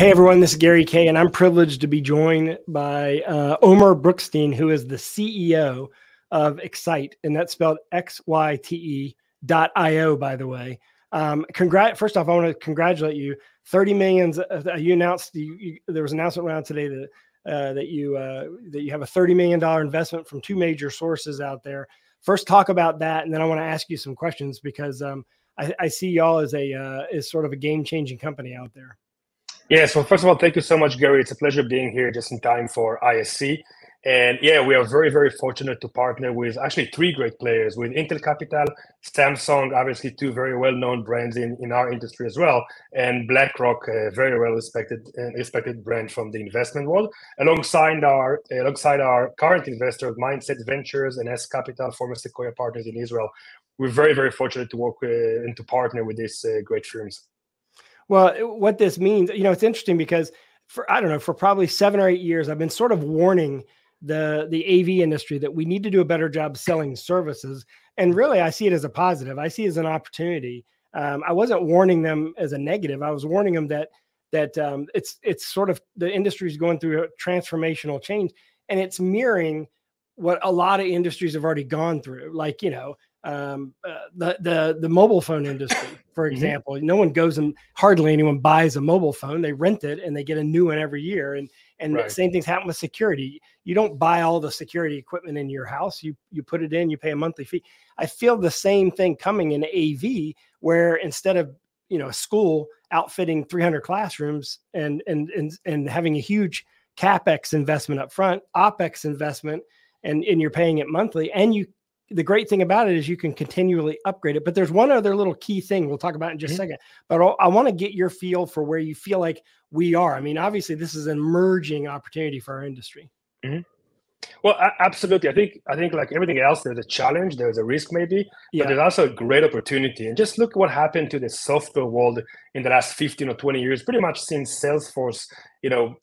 Hey everyone, this is Gary Kayye, and I'm privileged to be joined by uh, Omer Brookstein, who is the CEO of Xyte, and that's spelled X Y T E dot I O, by the way. Um, congrat. First off, I want to congratulate you. Thirty millions. Uh, you announced you, you, there was an announcement around today that uh, that you uh, that you have a thirty million dollar investment from two major sources out there. First, talk about that, and then I want to ask you some questions because um, I, I, see y'all as a uh, as sort of a game changing company out there. Yeah. So first of all, thank you so much, Gary. It's a pleasure being here just in time for ISE. And yeah, we are very, very fortunate to partner with actually three great players with Intel Capital, Samsung, obviously two very well-known brands in, in our industry as well, and BlackRock, a very well respected uh, respected brand from the investment world, alongside our alongside our current investors, Mindset Ventures and S Capital, former Sequoia partners in Israel. We're very, very fortunate to work uh, and to partner with these uh, great firms. Well, what this means, you know, it's interesting because for I don't know, for probably seven or eight years, I've been sort of warning the the AV industry that we need to do a better job selling services. And really, I see it as a positive. I see it as an opportunity. Um, I wasn't warning them as a negative. I was warning them that that um, it's it's sort of the industry is going through a transformational change, and it's mirroring what a lot of industries have already gone through. Like you know, um, uh, the the the mobile phone industry, for mm-hmm. example. Mm-hmm. No one goes and hardly anyone buys a mobile phone. They rent it and they get a new one every year. And and right. the same things happen with security. You don't buy all the security equipment in your house. You you put it in. You pay a monthly fee. I feel the same thing coming in AV, where instead of you know a school outfitting 300 classrooms and and and and having a huge capex investment up front, opex investment, and and you're paying it monthly, and you the great thing about it is you can continually upgrade it. But there's one other little key thing we'll talk about in just mm-hmm. a second. But I'll, i want to get your feel for where you feel like we are. I mean, obviously, this is an emerging opportunity for our industry. Mm-hmm. Well, absolutely. I think I think like everything else, there's a challenge, there's a risk maybe, yeah. but there's also a great opportunity. And just look what happened to the software world in the last 15 or 20 years, pretty much since Salesforce, you know,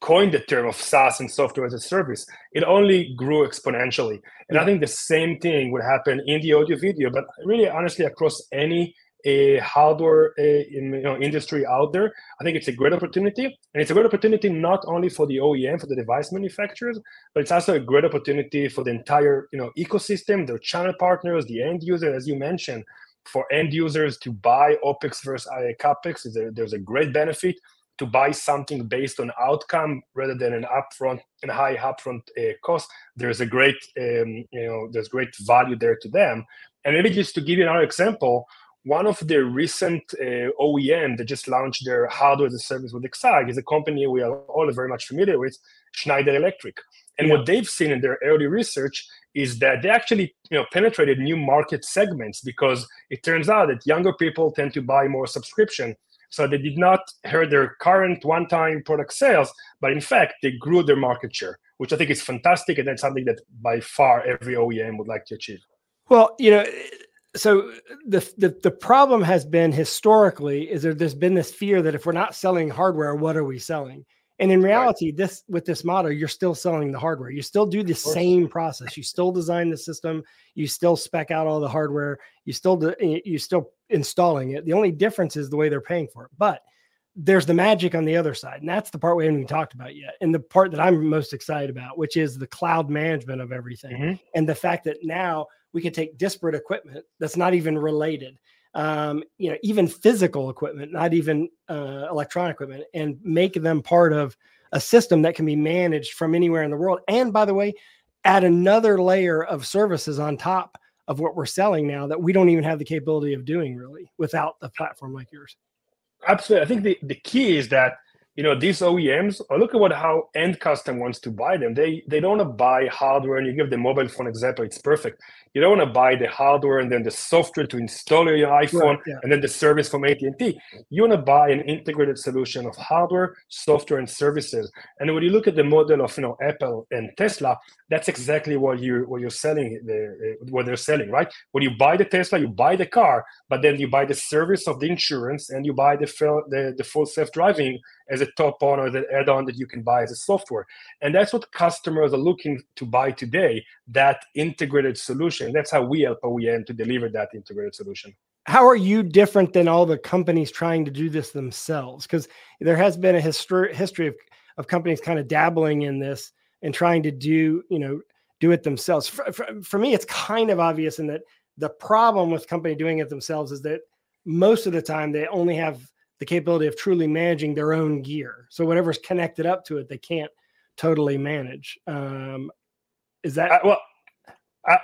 coined the term of SaaS and software as a service. It only grew exponentially. And yeah. I think the same thing would happen in the audio video, but really honestly across any a hardware in, you know, industry out there. I think it's a great opportunity, and it's a great opportunity not only for the OEM, for the device manufacturers, but it's also a great opportunity for the entire you know ecosystem, their channel partners, the end user, as you mentioned. For end users to buy OPEX versus CAPEX, there's a great benefit to buy something based on outcome rather than an upfront and high upfront uh, cost. There's a great, um, you know, there's great value there to them. And maybe just to give you another example, one of the recent uh, OEM that just launched their hardware as a service with Xyte is a company we are all very much familiar with, Schneider Electric. And yeah. what they've seen in their early research is that they actually you know penetrated new market segments because it turns out that younger people tend to buy more subscription. So they did not hurt their current one-time product sales, but in fact they grew their market share, which I think is fantastic, and that's something that by far every OEM would like to achieve. Well, you know, so the, the the problem has been historically is there there's been this fear that if we're not selling hardware what are we selling? And in reality right. this with this model you're still selling the hardware. You still do the same process. You still design the system. You still spec out all the hardware. You still do, you still installing it. The only difference is the way they're paying for it. But there's the magic on the other side and that's the part we haven't even talked about yet. And the part that i'm most excited about which is the cloud management of everything mm-hmm. and the fact that now we could take disparate equipment that's not even related um, you know even physical equipment not even uh, electronic equipment and make them part of a system that can be managed from anywhere in the world. And by the way add another layer of services on top of what we're selling now that we don't even have the capability of doing really without a platform like yours. Absolutely. I think the, the key is that you know these OEMs or look at what how end customer wants to buy them. They they don't want to buy hardware and you give the mobile phone example, it's perfect. You don't want to buy the hardware and then the software to install your iPhone yeah. and then the service from AT&T. You want to buy an integrated solution of hardware, software, and services. And when you look at the model of you know Apple and Tesla, that's exactly what you what you're selling the, what they're selling, right? When you buy the Tesla, you buy the car, but then you buy the service of the insurance and you buy the the, the full self driving as a top on or as an add-on that you can buy as a software. And that's what customers are looking to buy today, that integrated solution. That's how we help OEM to deliver that integrated solution. How are you different than all the companies trying to do this themselves? Because there has been a history history of, of companies kind of dabbling in this and trying to do, you know, do it themselves. For, for, for me, it's kind of obvious in that the problem with company doing it themselves is that most of the time they only have the capability of truly managing their own gear. So whatever's connected up to it, they can't totally manage. Um, is that well?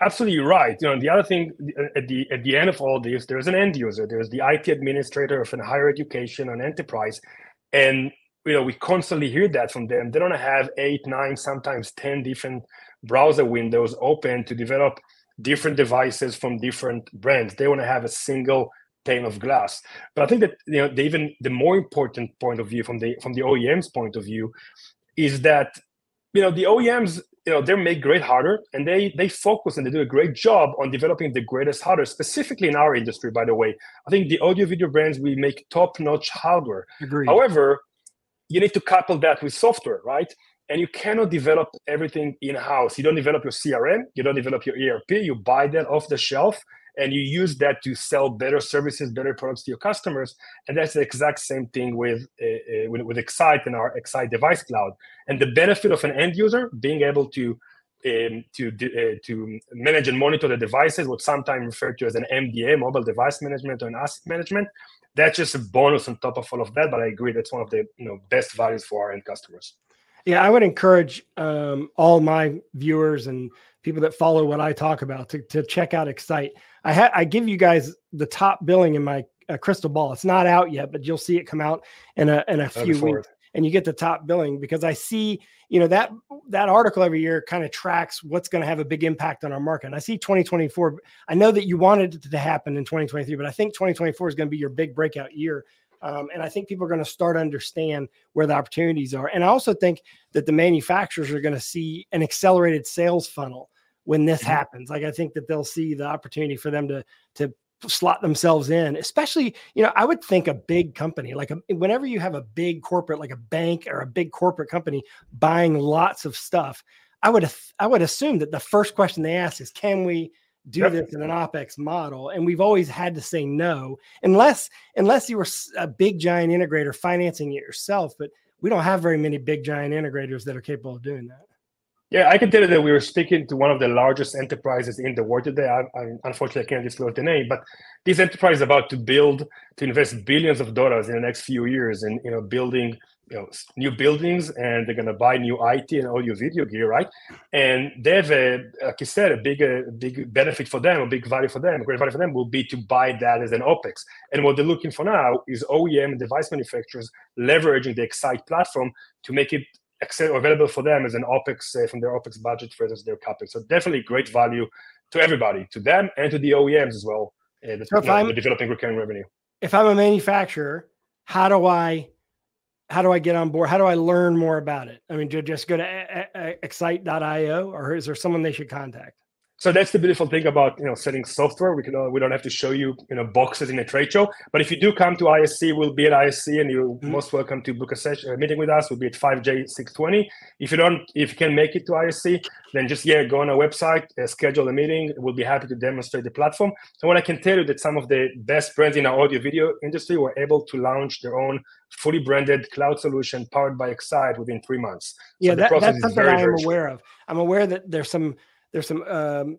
Absolutely right. You know, the other thing at the at the end of all this, there's an end user. There's the IT administrator of a higher education, an enterprise, and you know we constantly hear that from them. They don't have eight, nine, sometimes ten different browser windows open to develop different devices from different brands. They want to have a single pane of glass. But I think that you know, the, even the more important point of view from the from the OEM's point of view is that you know the OEMs you know they make great hardware and they they focus and they do a great job on developing the greatest hardware specifically in our industry by the way i think the audio video brands we make top notch hardware Agreed. however you need to couple that with software right and you cannot develop everything in house. You don't develop your CRM, you don't develop your ERP, you buy that off the shelf and you use that to sell better services, better products to your customers. And that's the exact same thing with, uh, uh, with, with Xyte and our Xyte device cloud. And the benefit of an end user being able to um, to uh, to manage and monitor the devices, what sometimes referred to as an MDM, mobile device management or an asset management, that's just a bonus on top of all of that. But I agree that's one of the you know best values for our end customers. Yeah, I would encourage um, all my viewers and people that follow what I talk about to, to check out Xyte. I ha- I give you guys the top billing in my uh, crystal ball. It's not out yet, but you'll see it come out in a in a few weeks, and you get the top billing because I see you know that that article every year kind of tracks what's going to have a big impact on our market. And I see 2024. I know that you wanted it to happen in 2023, but I think 2024 is going to be your big breakout year um, and I think people are going to start to understand where the opportunities are. And I also think that the manufacturers are going to see an accelerated sales funnel when this mm-hmm. happens. Like I think that they'll see the opportunity for them to to slot themselves in especially you know i would think a big company like a, whenever you have a big corporate like a bank or a big corporate company buying lots of stuff i would i would assume that the first question they ask is can we do yep. this in an opex model and we've always had to say no unless unless you were a big giant integrator financing it yourself but we don't have very many big giant integrators that are capable of doing that yeah i can tell you that we were speaking to one of the largest enterprises in the world today I, I unfortunately i can't disclose the name but this enterprise is about to build to invest billions of dollars in the next few years in you know building you know new buildings and they're going to buy new IT and audio video gear, right? And they have a, like you said, a big, a big benefit for them, a big value for them, a great value for them will be to buy that as an OPEX. And what they're looking for now is OEM device manufacturers leveraging the Xyte platform to make it available for them as an OPEX uh, from their OPEX budget versus their CAPEX. So definitely great value to everybody, to them and to the OEMs as well, uh, the, so you know, the developing recurring revenue. If I'm a manufacturer, how do I how do I get on board? How do I learn more about it? I mean, just go to xyte.io or is there someone they should contact? So that's the beautiful thing about you know selling software. We can uh, we don't have to show you you know boxes in a trade show. But if you do come to ISE, we'll be at ISE, and you're mm-hmm. most welcome to book a session, a meeting with us. We'll be at 5J620. If you don't, if you can make it to ISE, then just yeah, go on our website, uh, schedule a meeting. We'll be happy to demonstrate the platform. And what I can tell you that some of the best brands in our audio video industry were able to launch their own fully branded cloud solution powered by Xyte within three months. Yeah, so that, that's something very, I am aware of. I'm aware that there's some there's some um,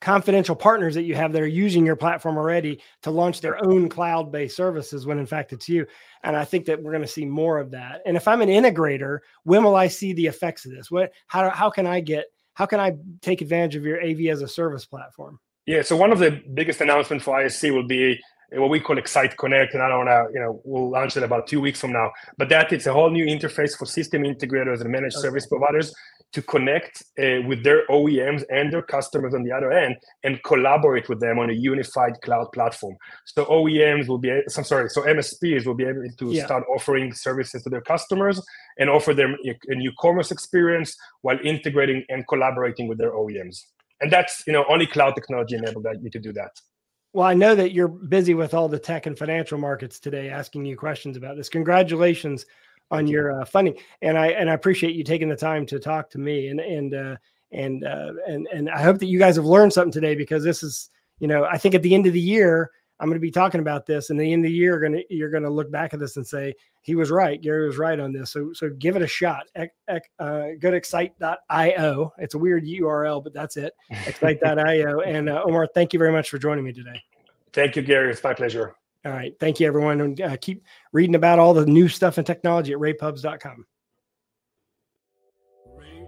confidential partners that you have that are using your platform already to launch their own cloud-based services when in fact it's you. And i think that we're going to see more of that. And if i'm an integrator when will i see the effects of this? What how, how can i get how can i take advantage of your av as a service platform? Yeah so one of the biggest announcements for ISE will be what we call Xyte Connect, and I don't want to, you know, we'll launch it about two weeks from now. But that it's a whole new interface for system integrators and managed okay. service providers to connect uh, with their OEMs and their customers on the other end and collaborate with them on a unified cloud platform. So OEMs will be, I'm sorry, so MSPs will be able to yeah. start offering services to their customers and offer them a, a new commerce experience while integrating and collaborating with their OEMs. And that's, you know, only cloud technology enabled that you to do that. Well, I know that you're busy with all the tech and financial markets today, asking you questions about this. Congratulations on your uh, funding. And I and I appreciate you taking the time to talk to me. And and uh, and uh, and and I hope that you guys have learned something today because this is you know I think at the end of the year I'm going to be talking about this, and the end of the year you're going to you're going to look back at this and say he was right. Gary was right on this. So so give it a shot. Uh, go to xyte.io. It's a weird URL, but that's it. Xyte.io. And uh, Omer, thank you very much for joining me today. Thank you, Gary. It's my pleasure. All right. Thank you, everyone. And uh, keep reading about all the new stuff and technology at ravepubs.com. Ray